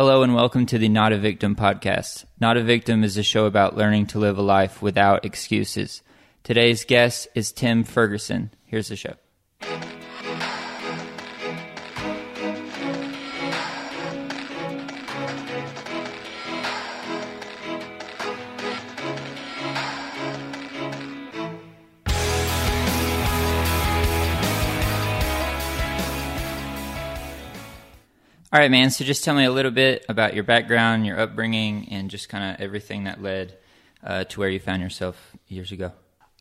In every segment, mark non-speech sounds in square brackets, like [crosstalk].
Hello and welcome to the Not a Victim podcast. Not a Victim is a show about learning to live a life without excuses. Today's guest is Tim Ferguson. Here's the show. All right, man. So just tell me a little bit about your background, your upbringing, and just kind of everything that led uh, to where you found yourself years ago.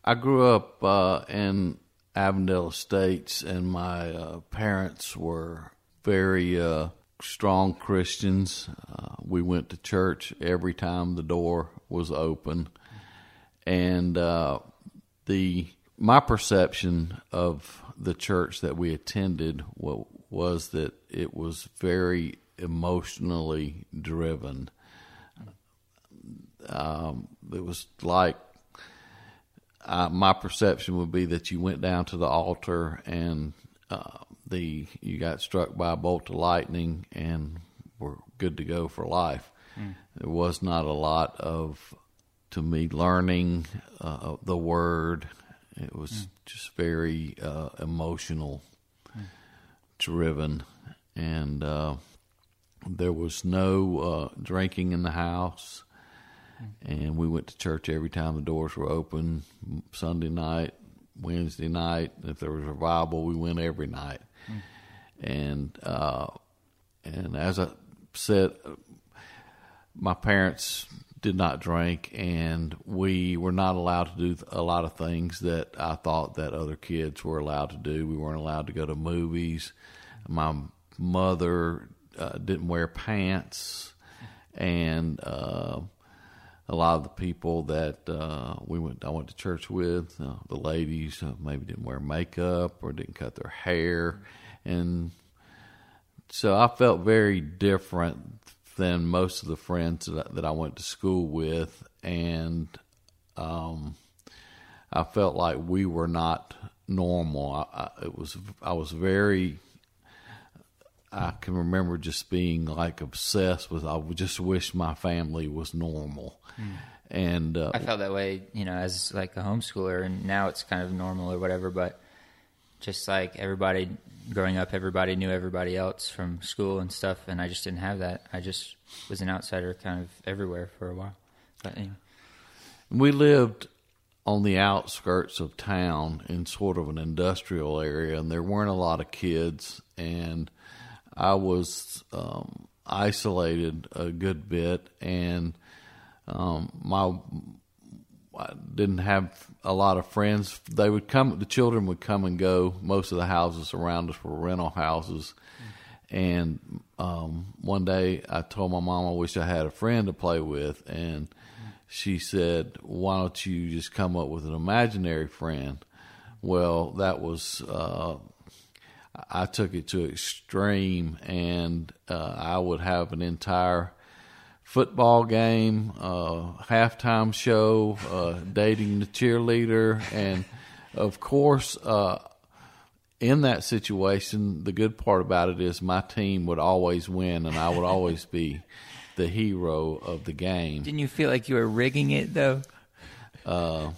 I grew up uh, in Avondale Estates, and my uh, parents were very uh, strong Christians. Uh, we went to church every time the door was open, and uh, the my perception of the church that we attended was that it was very emotionally driven. Um, it was like uh, my perception would be that you went down to the altar and uh, the you got struck by a bolt of lightning and were good to go for life. Mm. There was not a lot of to me learning uh, the word. It was mm. just very uh, emotional driven, and uh, there was no uh, drinking in the house. And we went to church every time the doors were open. Sunday night, Wednesday night. If there was a revival, we went every night. Mm. And uh, and as I said, my parents did not drink, and we were not allowed to do a lot of things that I thought that other kids were allowed to do. We weren't allowed to go to movies. My mother uh, didn't wear pants, and uh, a lot of the people that uh, we went, I went to church with, uh, the ladies uh, maybe didn't wear makeup or didn't cut their hair, and so I felt very different than most of the friends that I, that I went to school with, and um, I felt like we were not normal. I, I, it was I was very. I can remember just being like obsessed with. I just wish my family was normal, mm. and uh, I felt that way, you know, as like a homeschooler, and now it's kind of normal or whatever. But just like everybody growing up, everybody knew everybody else from school and stuff, and I just didn't have that. I just was an outsider kind of everywhere for a while. But anyway. We lived on the outskirts of town in sort of an industrial area, and there weren't a lot of kids, and I was um, isolated a good bit, and um, my I didn't have a lot of friends. They would come, the children would come and go. Most of the houses around us were rental houses. And um, one day I told my mom I wish I had a friend to play with. And she said, Why don't you just come up with an imaginary friend? Well, that was, uh, I took it to extreme, and uh, I would have an entire football game, uh, halftime show, uh, dating the cheerleader, and of course, uh, in that situation, the good part about it is my team would always win, and I would always be the hero of the game. Didn't you feel like you were rigging it though? Uh,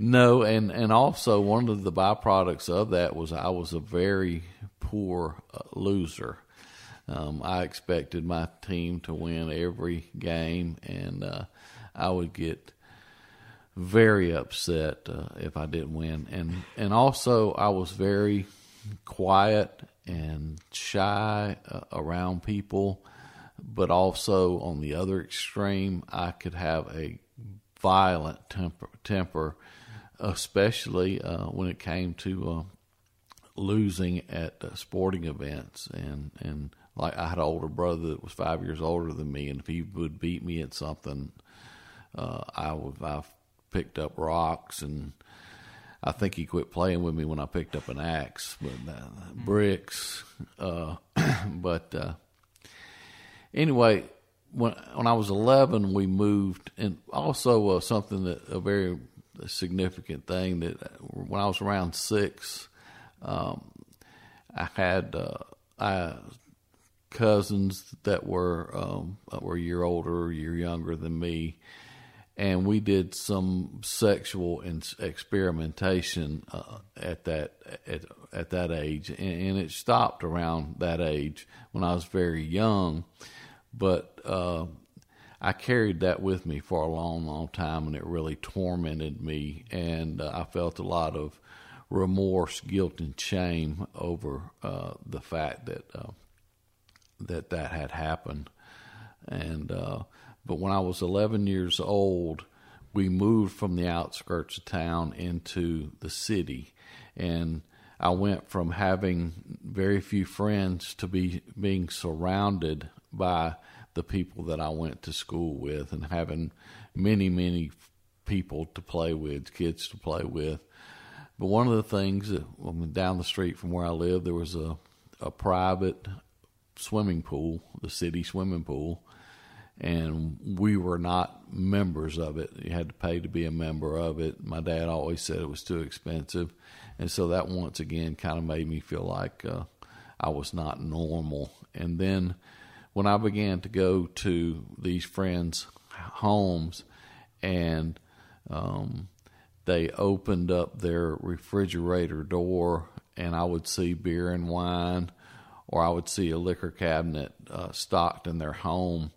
no, and and also one of the byproducts of that was I was a very poor uh, loser. Um, I expected my team to win every game, and uh, I would get very upset uh, if I didn't win. And and also, I was very quiet and shy uh, around people, but also on the other extreme, I could have a violent temper, temper especially uh, when it came to uh, losing at uh, sporting events and and like I had an older brother that was five years older than me, and if he would beat me at something, uh, I would I picked up rocks and. I think he quit playing with me when I picked up an axe, but uh, bricks. Uh, [clears throat] but uh, anyway, when when I was eleven, we moved, and also uh, something that a very significant thing that uh, when I was around six, um, I had uh, I cousins that were um, were a year older, a year younger than me, and we did some sexual experimentation uh, at that at, at that age, and, and, it stopped around that age when I was very young, but. Uh, I carried that with me for a long, long time, and it really tormented me. And uh, I felt a lot of remorse, guilt, and shame over uh, the fact that uh, that that had happened. And uh, but when I was 11 years old, we moved from the outskirts of town into the city, and I went from having very few friends to be being surrounded by the people that I went to school with and having many, many people to play with, kids to play with. But one of the things that down the street from where I live, there was a, a private swimming pool, the city swimming pool, and we were not members of it. You had to pay to be a member of it. My dad always said it was too expensive, and so that once again kind of made me feel like uh, I was not normal. And then when I began to go to these friends' homes and um, they opened up their refrigerator door and I would see beer and wine or I would see a liquor cabinet uh, stocked in their home,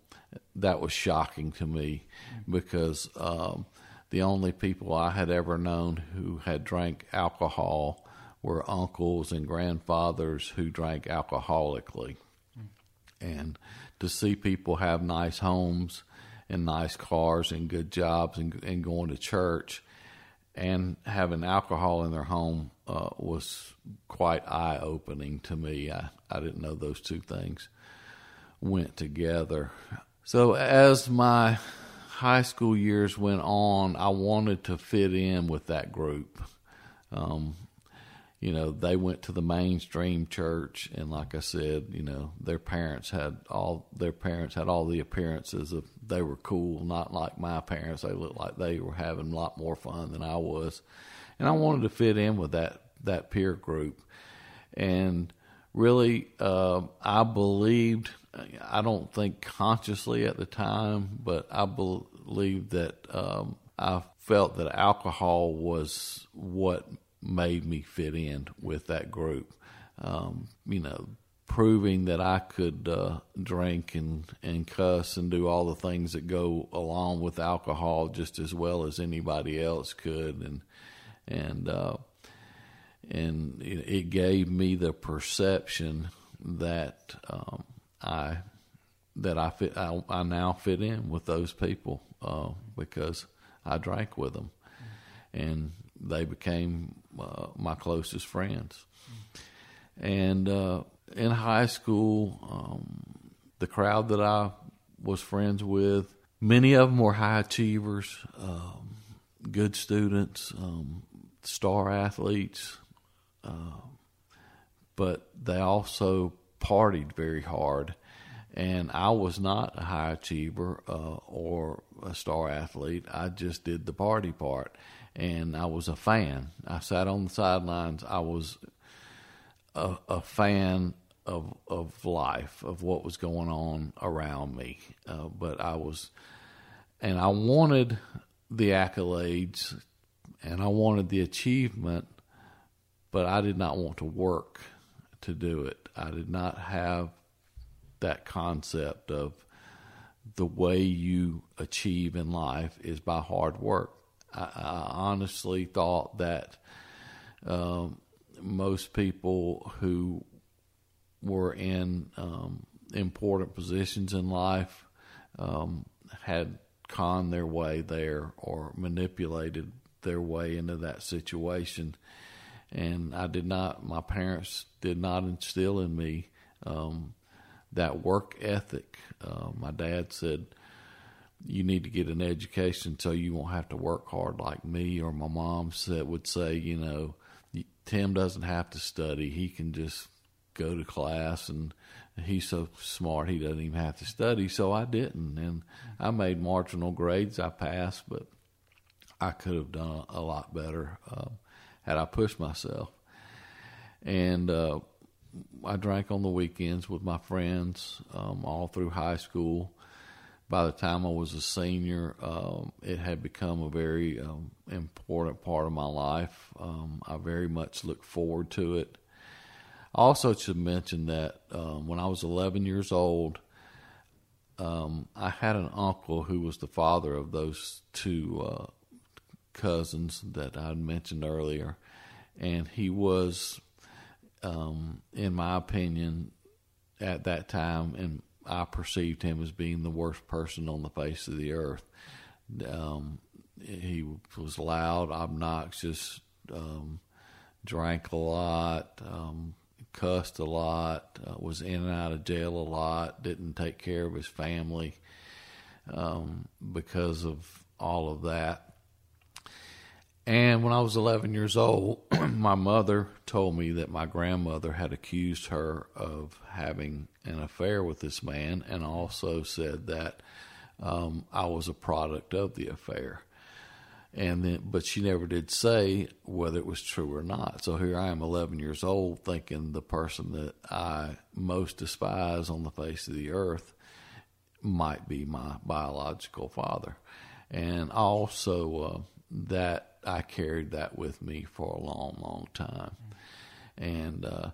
that was shocking to me because um, the only people I had ever known who had drank alcohol were uncles and grandfathers who drank alcoholically. And to see people have nice homes and nice cars and good jobs and, and going to church and having alcohol in their home uh, was quite eye opening to me. I, I didn't know those two things went together. So, as my high school years went on, I wanted to fit in with that group. Um, you know, they went to the mainstream church, and like I said, you know, their parents had all their parents had all the appearances of they were cool, not like my parents. They looked like they were having a lot more fun than I was, and I wanted to fit in with that that peer group, and really, uh, I believed. I don't think consciously at the time, but I believed that um, I felt that alcohol was what made me fit in with that group. Um, you know, proving that I could uh, drink and, and cuss and do all the things that go along with alcohol just as well as anybody else could, and and uh, and it gave me the perception that um, I that I fit I, I, now fit in with those people uh, because I drank with them, and they became uh, my closest friends. And uh, in high school, um, the crowd that I was friends with, many of them were high achievers, um, good students, um, star athletes, uh, but they also partied very hard. And I was not a high achiever uh, or a star athlete. I just did the party part and I was a fan. I sat on the sidelines. I was a, a fan of of life, of what was going on around me. Uh, but I was, and I wanted the accolades, and I wanted the achievement, but I did not want to work to do it. I did not have that concept of the way you achieve in life is by hard work. I, I honestly thought that um, most people who were in um, important positions in life um, had conned their way there or manipulated their way into that situation. And I did not, my parents did not instill in me um, that work ethic. Uh, my dad said, you need to get an education so you won't have to work hard like me or my mom said would say you know tim doesn't have to study. He can just go to class and he's so smart he doesn't even have to study. So i didn't. And i made marginal grades. I passed but i could have done a lot better uh, had i pushed myself. And uh, I drank on the weekends with my friends um, all through high school. By the time I was a senior, um, it had become a very um, important part of my life. Um, I very much look forward to it. I also should mention that um, when I was 11 years old, um, I had an uncle who was the father of those two uh, cousins that I mentioned earlier, and he was, um, in my opinion, at that time, and I perceived him as being the worst person on the face of the earth. Um, he was loud, obnoxious, um, drank a lot, um, cussed a lot, uh, was in and out of jail a lot, didn't take care of his family um, because of all of that. And when I was 11 years old, [clears throat] my mother told me that my grandmother had accused her of having an affair with this man, and also said that um, I was a product of the affair. And then but she never did say whether it was true or not. So here i am 11 years old thinking the person that i most despise on the face of the earth might be my biological father. And also uh, that i carried that with me for a long long time and uh,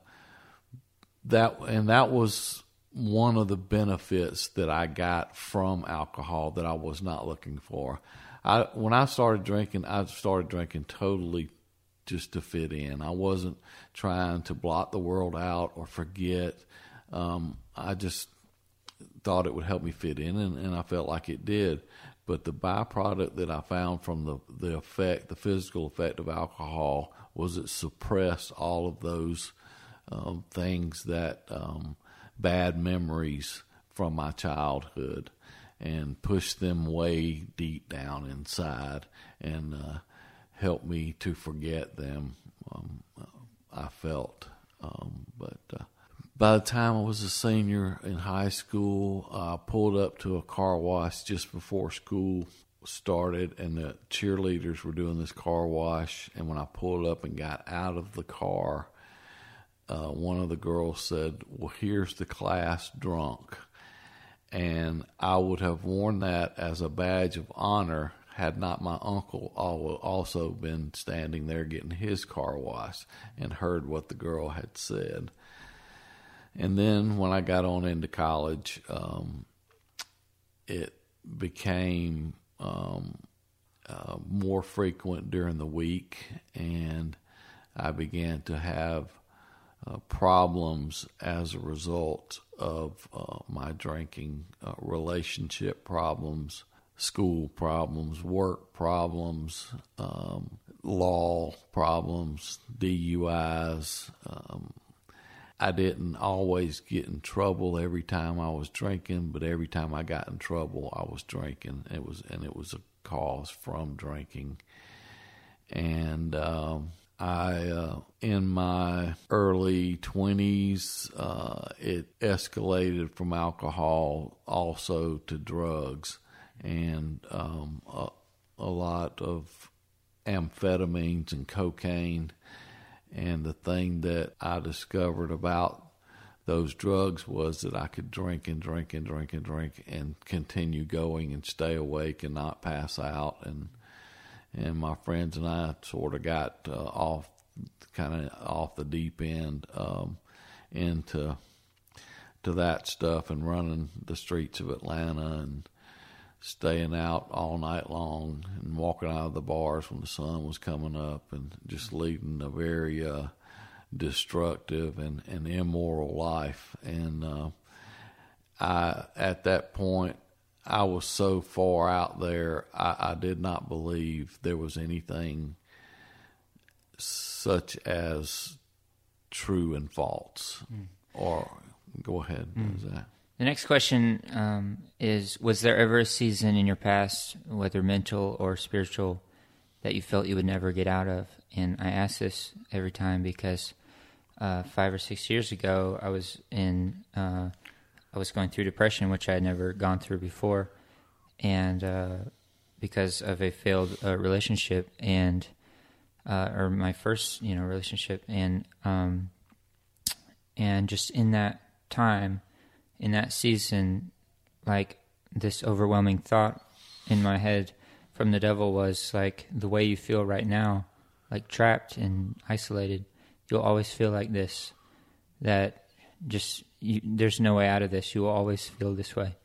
that and that was one of the benefits that i got from alcohol that i was not looking for I when I started drinking, I started drinking totally just to fit in. I wasn't trying to blot the world out or forget. Um, I just thought it would help me fit in, and, and I felt like it did. But the byproduct that I found from the, the effect, the physical effect of alcohol, was it suppressed all of those um, things that um, bad memories from my childhood and pushed them way deep down inside and uh, help me to forget them. Um, I felt, um, but uh, by the time I was a senior in high school, I pulled up to a car wash just before school started, and the cheerleaders were doing this car wash. And when I pulled up and got out of the car, uh, one of the girls said, "Well, here's the class drunk." and I would have worn that as a badge of honor had not my uncle also been standing there getting his car washed and heard what the girl had said. And then when I got on into college, um, it became um, uh, more frequent during the week, and I began to have uh, problems as a result of uh, my drinking, uh, relationship problems, school problems, work problems, um, law problems, DUIs. Um, I didn't always get in trouble every time I was drinking, but every time I got in trouble, I was drinking. It was and it was a cause from drinking, and um, I, uh, in my early 20s, uh, it escalated from alcohol also to drugs and um, a, a, lot of amphetamines and cocaine. And the thing that I discovered about those drugs was that I could drink and drink and drink and drink and continue going and stay awake and not pass out. And and my friends and I sort of got uh, off, kind of off the deep end um, into to that stuff and running the streets of Atlanta and staying out all night long and walking out of the bars when the sun was coming up and just leading a very uh, destructive and, and immoral life. And uh, I, at that point, I was so far out there, I, I did not believe there was anything such as true and false. Mm. Or go ahead. Mm. The next question um, is Was there ever a season in your past, whether mental or spiritual, that you felt you would never get out of? And I ask this every time because uh, five or six years ago, I was in uh, I was going through depression, which I had never gone through before, and uh, because of a failed uh, relationship and uh, or my first you know relationship, and um, and just in that time, in that season, like this overwhelming thought in my head from the devil was like the way you feel right now, like trapped and isolated. You'll always feel like this. That just you, there's no way out of this. You will always feel this way.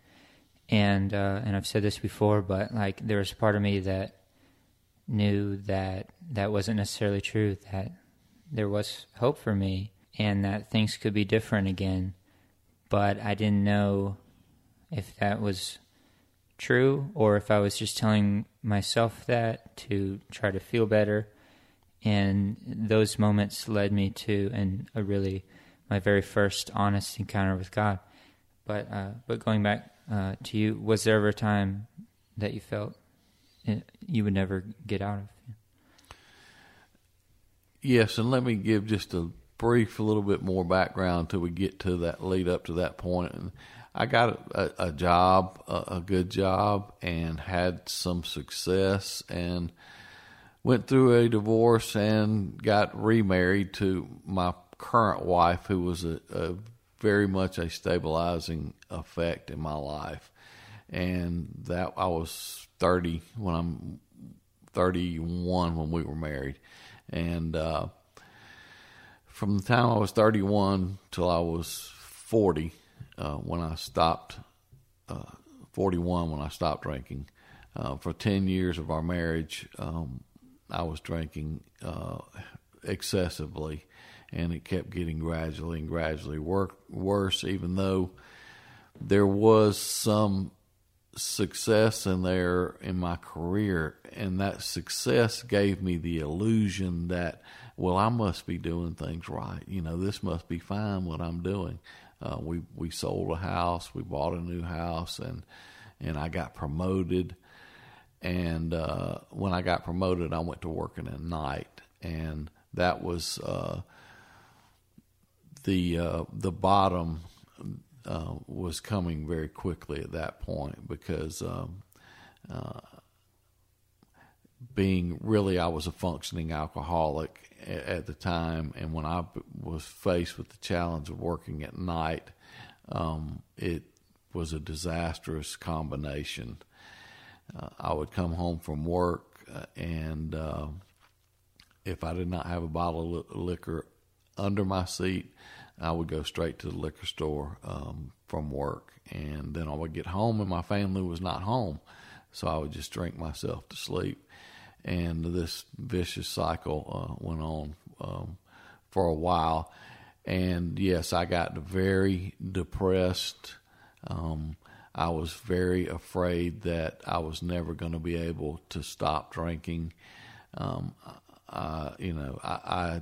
And uh, and I've said this before, but like there was a part of me that knew that that wasn't necessarily true. That there was hope for me, and that things could be different again. But I didn't know if that was true or if I was just telling myself that to try to feel better. And those moments led me to and a really my very first honest encounter with God. But uh, but going back uh, to you, was there ever a time that you felt you would never get out of? Yes, and let me give just a brief, a little bit more background till we get to that lead up to that point. And I got a, a job, a, a, good job, and had some success, and went through a divorce and got remarried to my current wife, who was a, a very much a stabilizing effect in my life. And that I was 30 when I'm 31 when we were married. And uh, from the time I was 31 till I was 40, uh, when I stopped, uh, 41 when I stopped drinking. Uh, for 10 years of our marriage, um, I was drinking uh, excessively, and it kept getting gradually and gradually work, worse, even though there was some success in there in my career, and that success gave me the illusion that, well, I must be doing things right. You know, this must be fine what I'm doing. Uh, we we sold a house, we bought a new house, and and I got promoted. And uh, when I got promoted, I went to working at night, and that was uh, the uh, the bottom uh, was coming very quickly at that point because um, uh, being really I was a functioning alcoholic at, at, the time, and when I was faced with the challenge of working at night, um, it was a disastrous combination. Uh, I would come home from work, uh, and uh, if I did not have a bottle of liquor under my seat, I would go straight to the liquor store um, from work, and then I would get home, and my family was not home, so I would just drink myself to sleep, and this vicious cycle uh, went on um, for a while, and yes, I got very depressed. Um, I was very afraid that I was never going to be able to stop drinking. Um, you know, I, I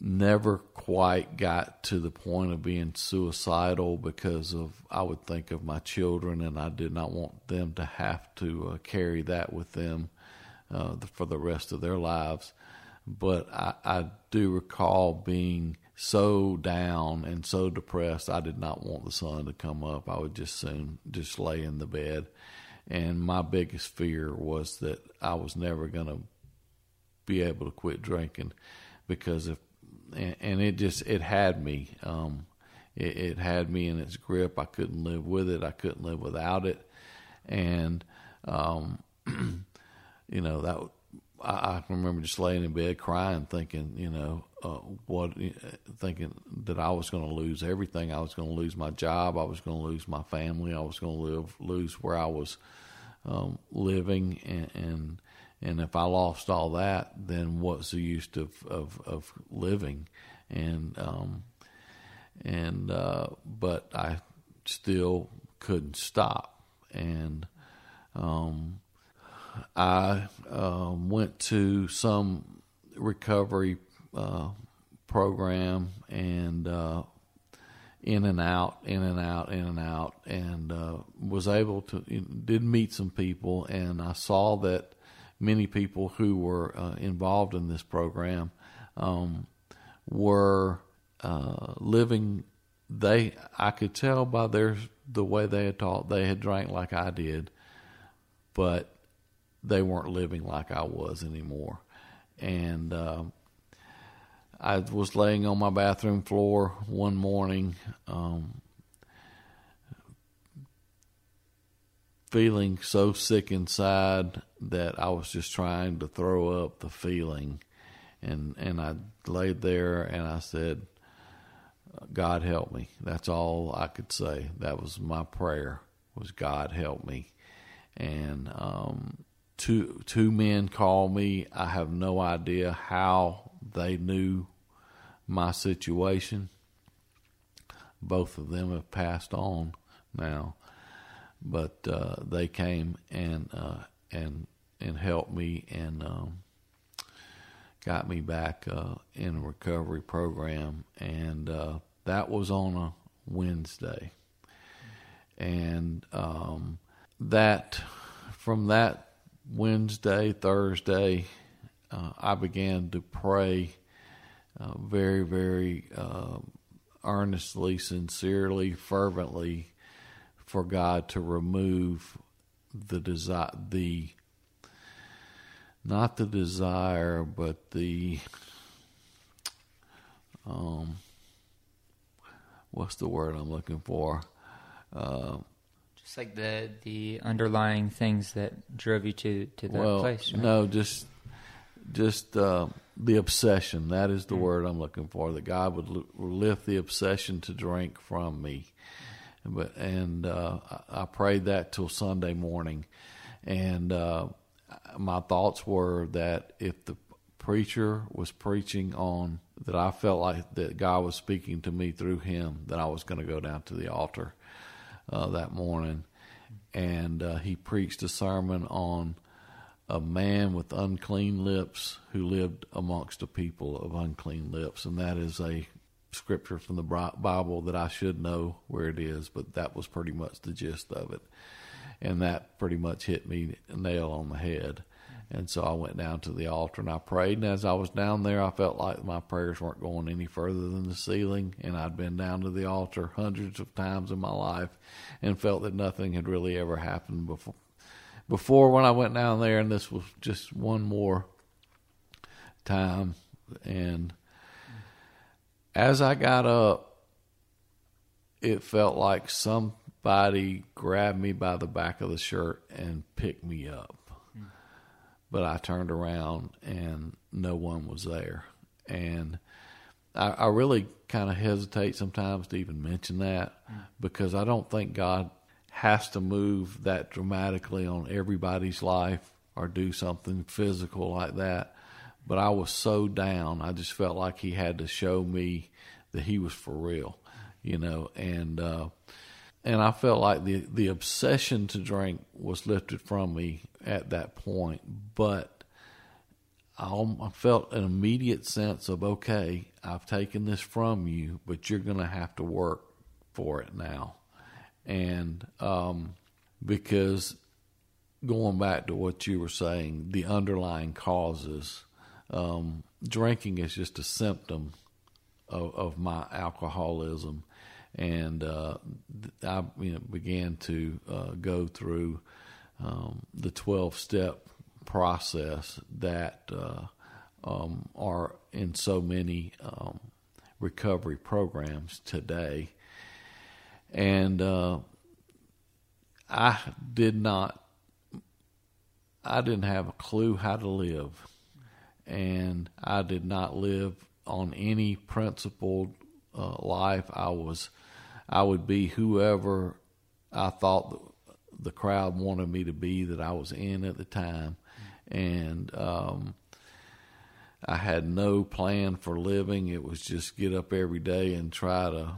never quite got to the point of being suicidal because of I would think of my children and I did not want them to have to uh, carry that with them uh, for the rest of their lives. But I, I do recall being so down and so depressed. I did not want the sun to come up. I would just soon just lay in the bed. And my biggest fear was that I was never going to be able to quit drinking because if and, it just it had me. Um, it, it, had me in its grip. I couldn't live with it. I couldn't live without it, and um, [clears throat] you know that I, I remember just laying in bed crying, thinking, you know, uh, what, thinking that I was going to lose everything. I was going to lose my job. I was going to lose my family. I was going to live lose where I was um, living, and, and and if I lost all that, then what's the use of of, of living? And um, and uh, but I still couldn't stop, and um, I uh, went to some recovery uh, program and uh, in and out, in and out, in and out, and uh, was able to did meet some people, and I saw that many people who were uh, involved in this program um, were uh, living. They, I could tell by their the way they had taught, they had drank like I did, but they weren't living like I was anymore. And uh, I was laying on my bathroom floor one morning, um, feeling so sick inside that I was just trying to throw up the feeling, and and I laid there and I said, "God help me." That's all I could say. That was my prayer. Was God help me, and um, two two men called me. I have no idea how they knew my situation. Both of them have passed on now, but uh, they came and uh, and and helped me and um, got me back uh, in a recovery program, and uh, that was on a Wednesday, and um, that from that Wednesday, Thursday, uh, I began to pray uh, very, very uh, earnestly, sincerely, fervently for God to remove the desire, the not the desire, but the um, what's the word I'm looking for? Uh, Just like the the underlying things that drove you to to that well, place. Right? no, just just uh, the obsession. That is the word I'm looking for. That God would l- lift the obsession to drink from me. But and uh, I I prayed that till Sunday morning, and uh, my thoughts were that if the preacher was preaching on that, I felt like that God was speaking to me through him. That I was going to go down to the altar uh, that morning, and uh, he preached a sermon on a man with unclean lips who lived amongst a people of unclean lips, and that is a scripture from the Bi- Bible that I should know where it is, but that was pretty much the gist of it, and that pretty much hit me nail on the head. And so I went down to the altar and I prayed. And as I was down there, I felt like my prayers weren't going any further than the ceiling. And I'd been down to the altar hundreds of times in my life and felt that nothing had really ever happened before. Before, when I went down there, and this was just one more time. And as I got up, it felt like somebody grabbed me by the back of the shirt and picked me up but I turned around and no one was there. And I, I really kind of hesitate sometimes to even mention that because I don't think God has to move that dramatically on everybody's life or do something physical like that. But I was so down, I just felt like He had to show me that He was for real, you know, and uh, and I felt like the the obsession to drink was lifted from me at that point, but I, felt an immediate sense of okay, I've taken this from you, but you're going to have to work for it now, and um, because going back to what you were saying, the underlying causes, um, drinking is just a symptom of, of my alcoholism. And uh, I you know, began to uh, go through um, the 12 step process that uh, um, are in so many um, recovery programs today. And uh, I did not, I didn't have a clue how to live. And I did not live on any principled uh, life. I was, I would be whoever I thought the, crowd wanted me to be that I was in at the time, and um, I had no plan for living. It was just get up every day and try to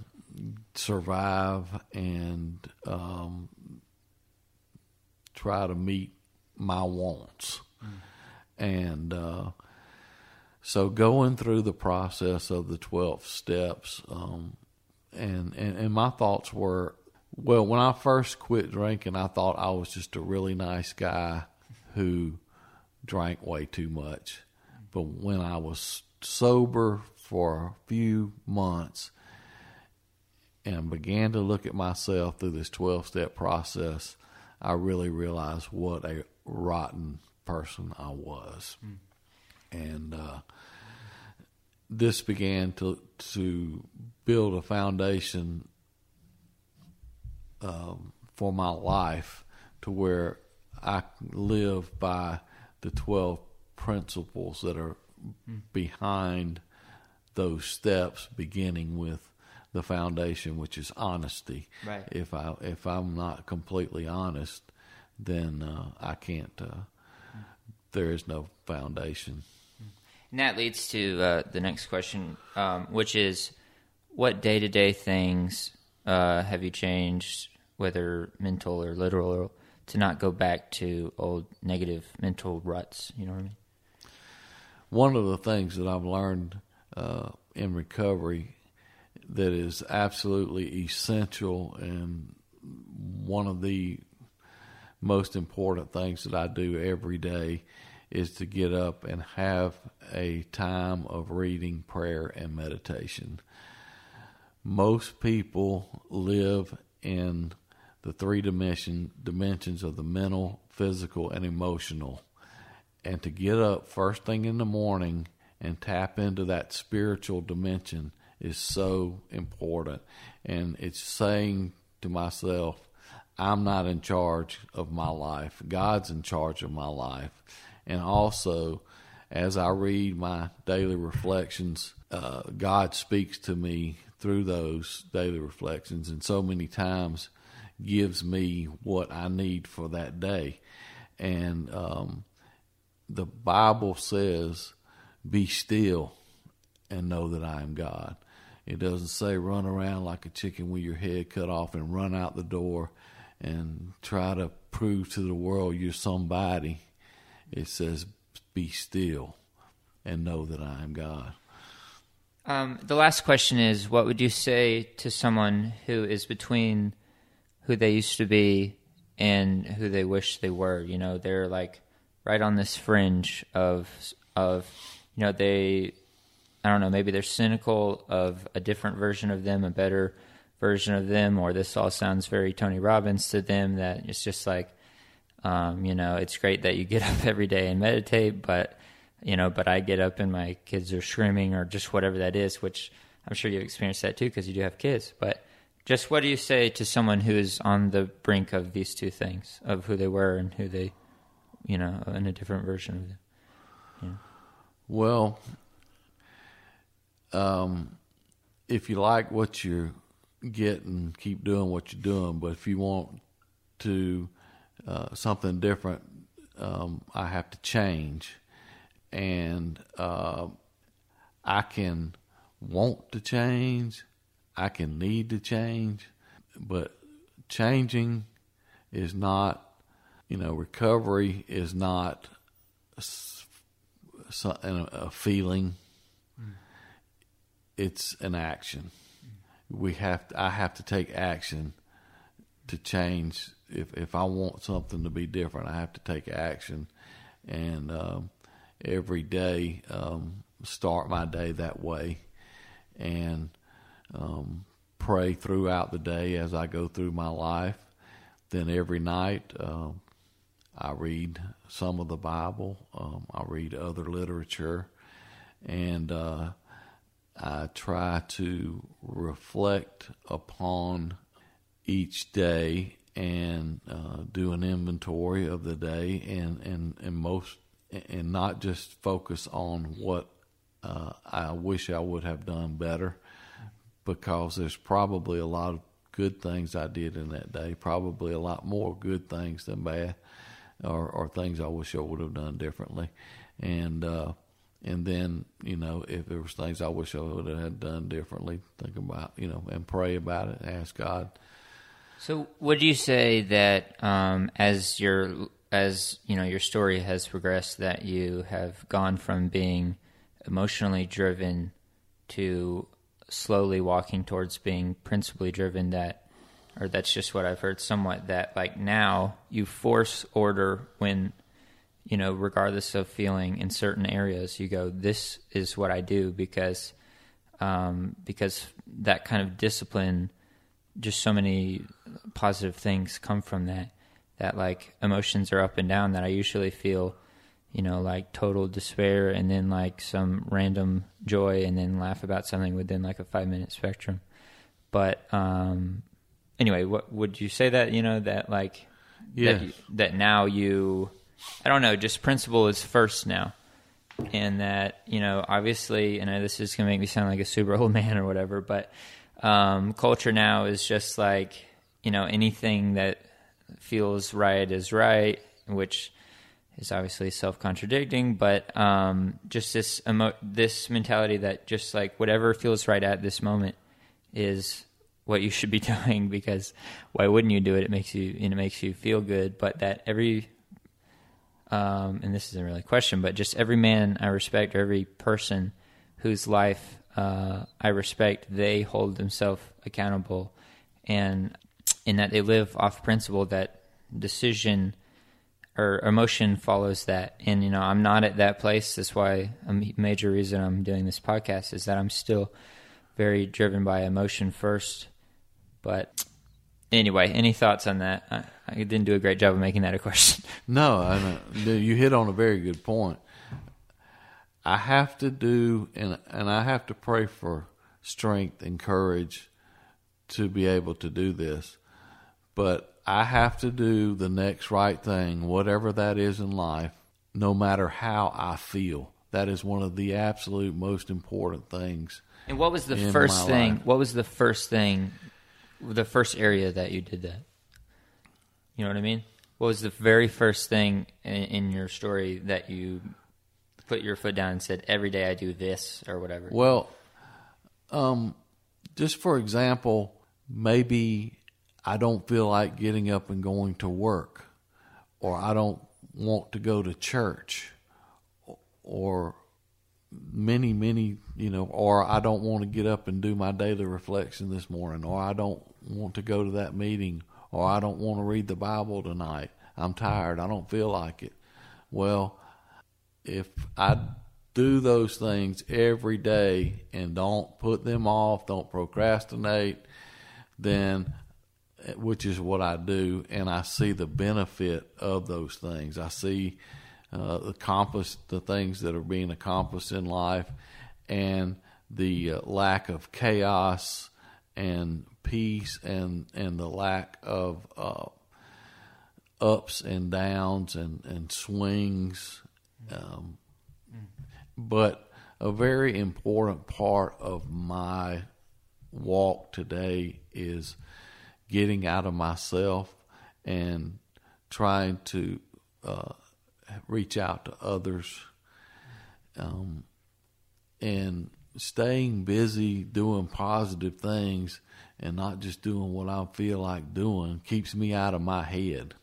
survive and um, try to meet my wants, and. Uh, so going through the process of the 12 steps, um, and, and, and my thoughts were, well, when I first quit drinking, I thought I was just a really nice guy who drank way too much. But when I was sober for a few months and began to look at myself through this 12 step process, I really realized what a rotten person I was. And uh, this began to to build a foundation um, for my life to where I live by the 12 principles that are behind those steps, beginning with the foundation, which is honesty. Right. If I if I'm not completely honest, then uh, I can't. Uh, there is no foundation. And that leads to uh, the next question, um, which is, what day to day things uh, have you changed, whether mental or literal, to not go back to old negative mental ruts? You know what I mean? One of the things that I've learned uh, in recovery that is absolutely essential and one of the most important things that I do every day is to get up and have a time of reading, prayer, and meditation. Most people live in the three dimension dimensions of the mental, physical, and emotional. And to get up first thing in the morning and tap into that spiritual dimension is so important. And it's saying to myself, I'm not in charge of my life. God's in charge of my life. And also, as I read my daily reflections, uh, God speaks to me through those daily reflections, and so many times gives me what I need for that day. And um, the Bible says, Be still and know that I am God. It doesn't say run around like a chicken with your head cut off and run out the door and try to prove to the world you're somebody. It says, be still and know that I am God. Um, the last question is what would you say to someone who is between who they used to be and who they wish they were? You know, they're like right on this fringe of of you know they I don't know maybe they're cynical of a different version of them, a better version of them, or this all sounds very Tony Robbins to them. That it's just like um, you know it's great that you get [laughs] up every day and meditate, but you know, but I get up and my kids are screaming or just whatever that is, which I'm sure you've experienced that too because you do have kids. But just what do you say to someone who is on the brink of these two things, of who they were and who they, you know, in a different version of them? Well, um, if you like what you're getting, keep doing what you're doing. But if you want to uh, something different, um, I have to change and uh, I can want to change, I can need to change, but changing is not, you know, recovery is not a, a feeling. Mm. It's an action. Mm. We have to, I have to take action to change. If if I want something to be different, I have to take action, and um, every day, um, start my day that way, and um, pray throughout the day as I go through my life. Then every night, uh, I read some of the Bible. Um, I read other literature, and uh, I try to reflect upon each day and uh, do an inventory of the day. And, and, and most and not just focus on what uh, I wish I would have done better, because there's probably a lot of good things I did in that day, probably a lot more good things than bad, or, or things I wish I would have done differently, and uh, and then you know if there was things I wish I would have done differently, think about you know and pray about it, ask God. So, would you say that um, as you're as you know your story has progressed that you have gone from being emotionally driven to slowly walking towards being principally driven that or that's just what I've heard somewhat that like now you force order when you know regardless of feeling in certain areas you go this is what I do because um, because that kind of discipline just so many positive things come from that that like emotions are up and down that I usually feel, you know, like total despair and then like some random joy and then laugh about something within like a five minute spectrum. But um, anyway, what would you say that you know that like Yes. that, that now you I don't know, just principle is first now. And that, you know, obviously, and this is going to make me sound like a super old [laughs] man or whatever, but um, culture now is just like, you know, anything that feels right is right, which is obviously self contradicting, but um, just this emo- this mentality that just like whatever feels right at this moment is what you should be [laughs] doing because why wouldn't you do it? It makes you it makes you feel good. But that every um, and this isn't really a question, but just every man I respect, or every person whose life uh, I respect, they hold themselves accountable, and in that they live off principle that decision or emotion follows that. And you know, I'm not at that place. That's why a major reason I'm doing this podcast is that I'm still very driven by emotion first. But anyway, any thoughts on that? I, I didn't do a great job of making that a question. [laughs] No, I know. Uh, you hit on a very good point. I have to do, and and I have to pray for strength and courage to be able to do this. But I have to do the next right thing, whatever that is in life, no matter how I feel. That is one of the absolute most important things. And what was the first thing? life. What was the first thing? The first area that you did that. You know what I mean? What was the very first thing in, in your story that you put your foot down and said, "Every day I do this" or whatever? Well, um, just for example, maybe I don't feel like getting up and going to work, or I don't want to go to church, or many, many, you know, or I don't want to get up and do my daily reflection this morning, or I don't want to go to that meeting, or I don't want to read the Bible tonight. I'm tired. I don't feel like it. Well, if I do those things every day and don't put them off, don't procrastinate, then which is what I do, and I see the benefit of those things. I see uh, accomplish the things that are being accomplished in life, and the uh, lack of chaos and peace, and and the lack of uh, ups and downs and and swings. Um, but a very important part of my walk today is getting out of myself and trying to uh, reach out to others um, and staying busy doing positive things and not just doing what I feel like doing keeps me out of my head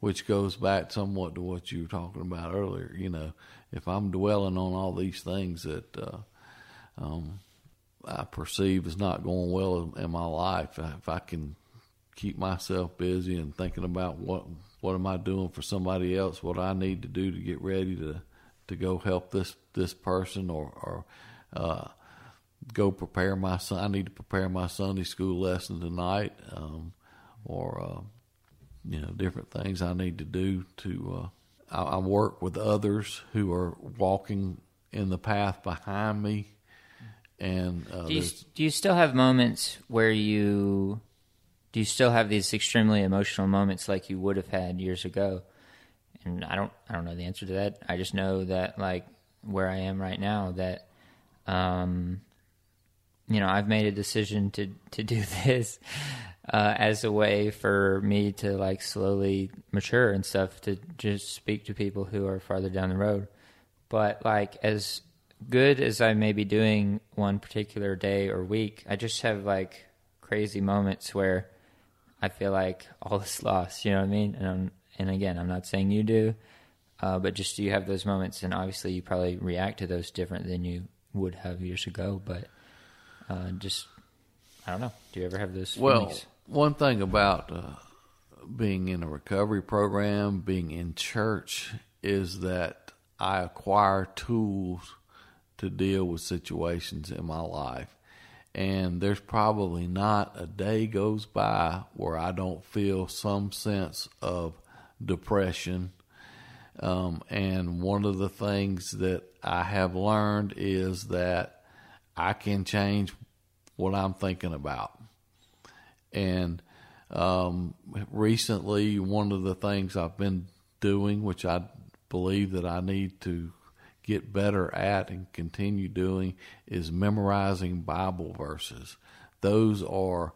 which goes back somewhat to what you were talking about earlier. You know, if I'm dwelling on all these things that uh, um, I perceive as not going well in my life, if I can keep myself busy and thinking about what what am I doing for somebody else, what I need to do to get ready to to go help this this person or or uh, go prepare my son. I need to prepare my Sunday school lesson tonight, um, or uh, you know different things I need to do to. Uh, I, I work with others who are walking in the path behind me, and uh, do you do you still have moments where you do you still have these extremely emotional moments like you would have had years ago? And I don't I don't know the answer to that. I just know that like where I am right now that um you know, I've made a decision to to do [laughs] this uh, as a way for me to like slowly mature and stuff to just speak to people who are farther down the road. But like as good as I may be doing one particular day or week, I just have like crazy moments where I feel like all is lost. You know what I mean? And I'm, and again, I'm not saying you do, uh, but just do you have those moments? And obviously, you probably react to those different than you would have years ago. But uh, just I don't know. Do you ever have those? Well, feelings? one thing about uh, being in a recovery program, being in church, is that I acquire tools to deal with situations in my life. And there's probably not a day goes by where I don't feel some sense of depression, Um, and one of the things that I have learned is that I can change what I'm thinking about. And um, recently, one of the things I've been doing, which I believe that I need to get better at and continue doing, is memorizing Bible verses. Those are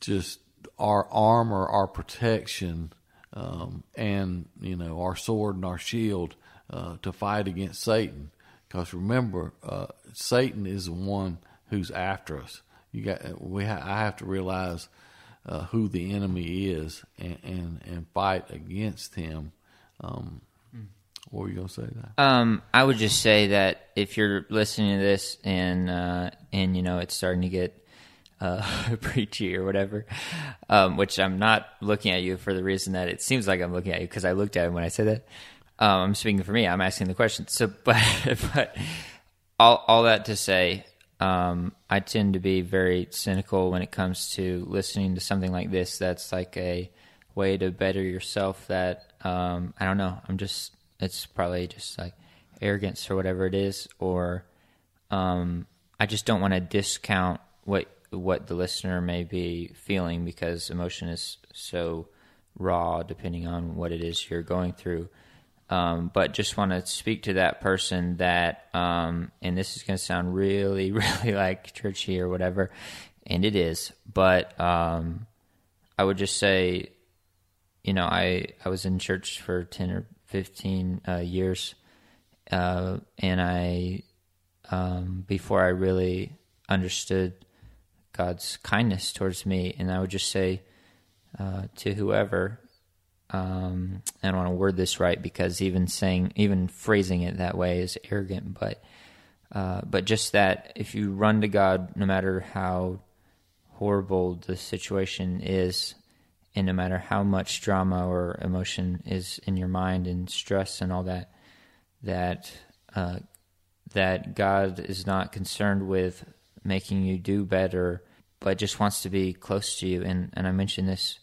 just our armor, our protection, um, and you know our sword and our shield uh, to fight against Satan. Because remember, uh, Satan is the one who's after us. You got we. Ha- I have to realize uh, who the enemy is and, and, and fight against him. Um, what were you gonna say? That Um, I would just say that if you're listening to this and uh, and you know it's starting to get uh, [laughs] preachy or whatever, um, which I'm not looking at you for the reason that it seems like I'm looking at you because I looked at it when I said that. Um, I'm speaking for me. I'm asking the question. So, [laughs] but but all all that to say, um, I tend to be very cynical when it comes to listening to something like this. That's like a way to better yourself. That um, I don't know. I'm just it's probably just like arrogance or whatever it is, or um, I just don't want to discount what what the listener may be feeling because emotion is so raw depending on what it is you're going through. Um, but just want to speak to that person that, um, and this is going to sound really, [laughs] really like churchy or whatever, and it is. But um, I would just say, you know, I I was in church for ten or fifteen uh, years, uh, and I um, before I really understood God's kindness towards me, and I would just say uh, to whoever um, I don't want to word this right because even saying, even phrasing it that way is arrogant. But, uh, but just that if you run to God, no matter how horrible the situation is, and no matter how much drama or emotion is in your mind and stress and all that, that uh, that God is not concerned with making you do better, but just wants to be close to you. And and I mentioned this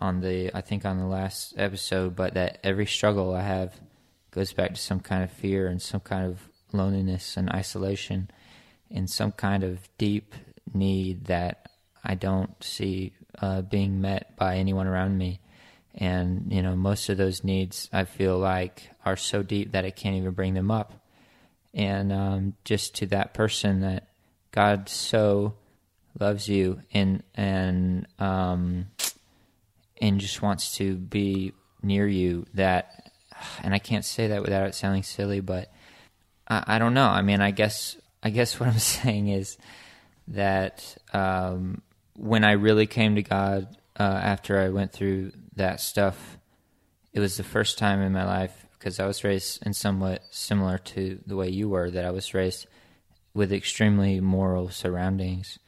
on the I think on the last episode, but that every struggle I have goes back to some kind of fear and some kind of loneliness and isolation and some kind of deep need that I don't see uh, being met by anyone around me. And you know, most of those needs I feel like are so deep that I can't even bring them up. And um, just to that person that God so loves you and and um, and just wants to be near you that and I can't say that without it sounding silly, but I, I don't know. I mean, I guess I guess [laughs] what I'm saying is that um, when I really came to God uh, after I went through that stuff, it was the first time in my life because I was raised in somewhat similar to the way you were. That I was raised with extremely moral surroundings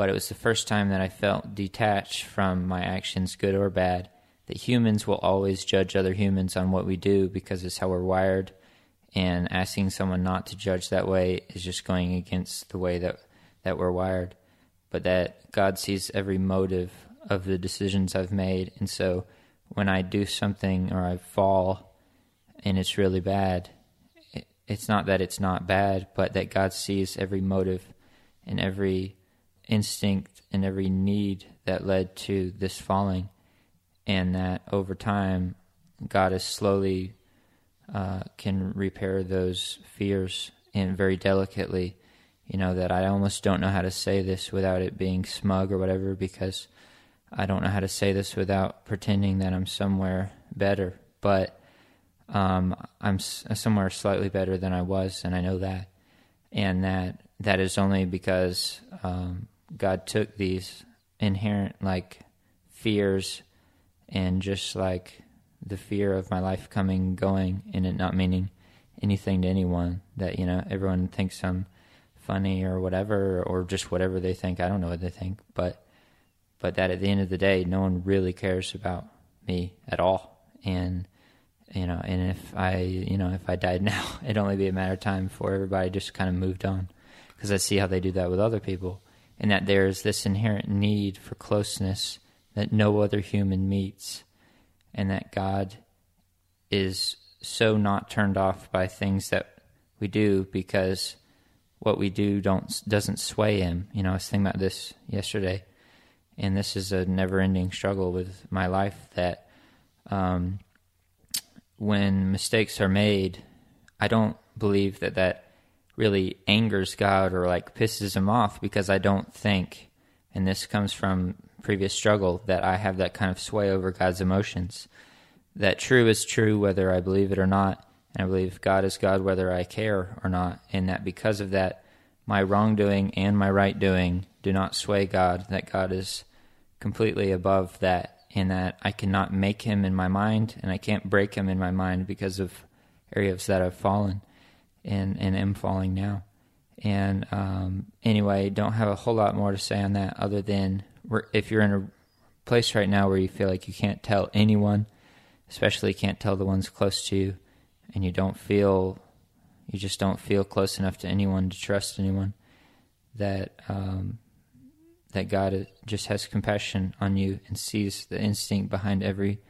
but it was the first time that I felt detached from my actions, good or bad. That humans will always judge other humans on what we do because it's how we're wired, and asking someone not to judge that way is just going against the way that that we're wired. But that God sees every motive of the decisions I've made, and so when I do something or I fall and it's really bad, it's not that it's not bad, but that God sees every motive and every instinct and every need that led to this falling, and that over time, God is slowly uh, can repair those fears and very delicately. You know that I almost don't know how to say this without it being smug or whatever because I don't know how to say this without pretending that I'm somewhere better. But um, I'm s- somewhere slightly better than I was, and I know that, and that that is only because um, God took these inherent like fears and just like the fear of my life coming going and it not meaning anything to anyone that you know everyone thinks I'm funny or whatever or just whatever they think. I don't know what they think but but that at the end of the day no one really cares about me at all. And you know and if I you know if I died [laughs] now it'd only be a matter of time before everybody just kind of moved on because I see how they do that with other people and that there is this inherent need for closeness that no other human meets, and that God is so not turned off by things that we do because what we do don't doesn't sway him. You know, I was thinking about this yesterday, and this is a never-ending struggle with my life. That um, when mistakes are made, I don't believe that that really angers God or like pisses him off because I don't think, and this comes from previous struggle, that I have that kind of sway over God's emotions. That true is true whether I believe it or not, and I believe God is God whether I care or not, and that because of that, my wrongdoing and my right doing do not sway God, that God is completely above that, and that I cannot make him in my mind, and I can't break him in my mind because of areas that I've fallen and, and am falling now. And um, anyway, don't have a whole lot more to say on that other than if you're in a place right now where you feel like you can't tell anyone, especially can't tell the ones close to you, and you don't feel, you just don't feel close enough to anyone to trust anyone, that um, that God just has compassion on you and sees the instinct behind every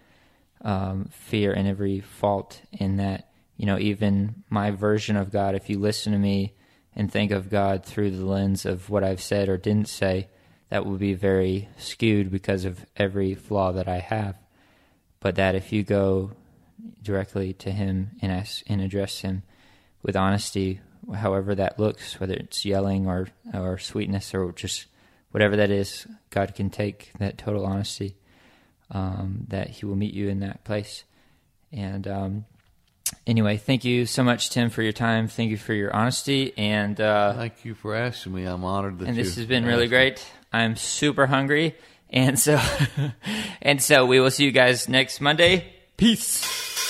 um, fear and every fault in that you know, even my version of God, if you listen to me and think of God through the lens of what I've said or didn't say, that would be very skewed because of every flaw that I have. But that if you go directly to Him and ask and address Him with honesty, however that looks, whether it's yelling or or sweetness or just whatever that is, God can take that total honesty. Um, that He will meet you in that place, and um, anyway, thank you so much, Tim, for your time. Thank you for your honesty, and uh, thank you for asking me. I'm honored that. And this has been really great. I'm super hungry, and so [laughs] and so we will see you guys next Monday. Peace.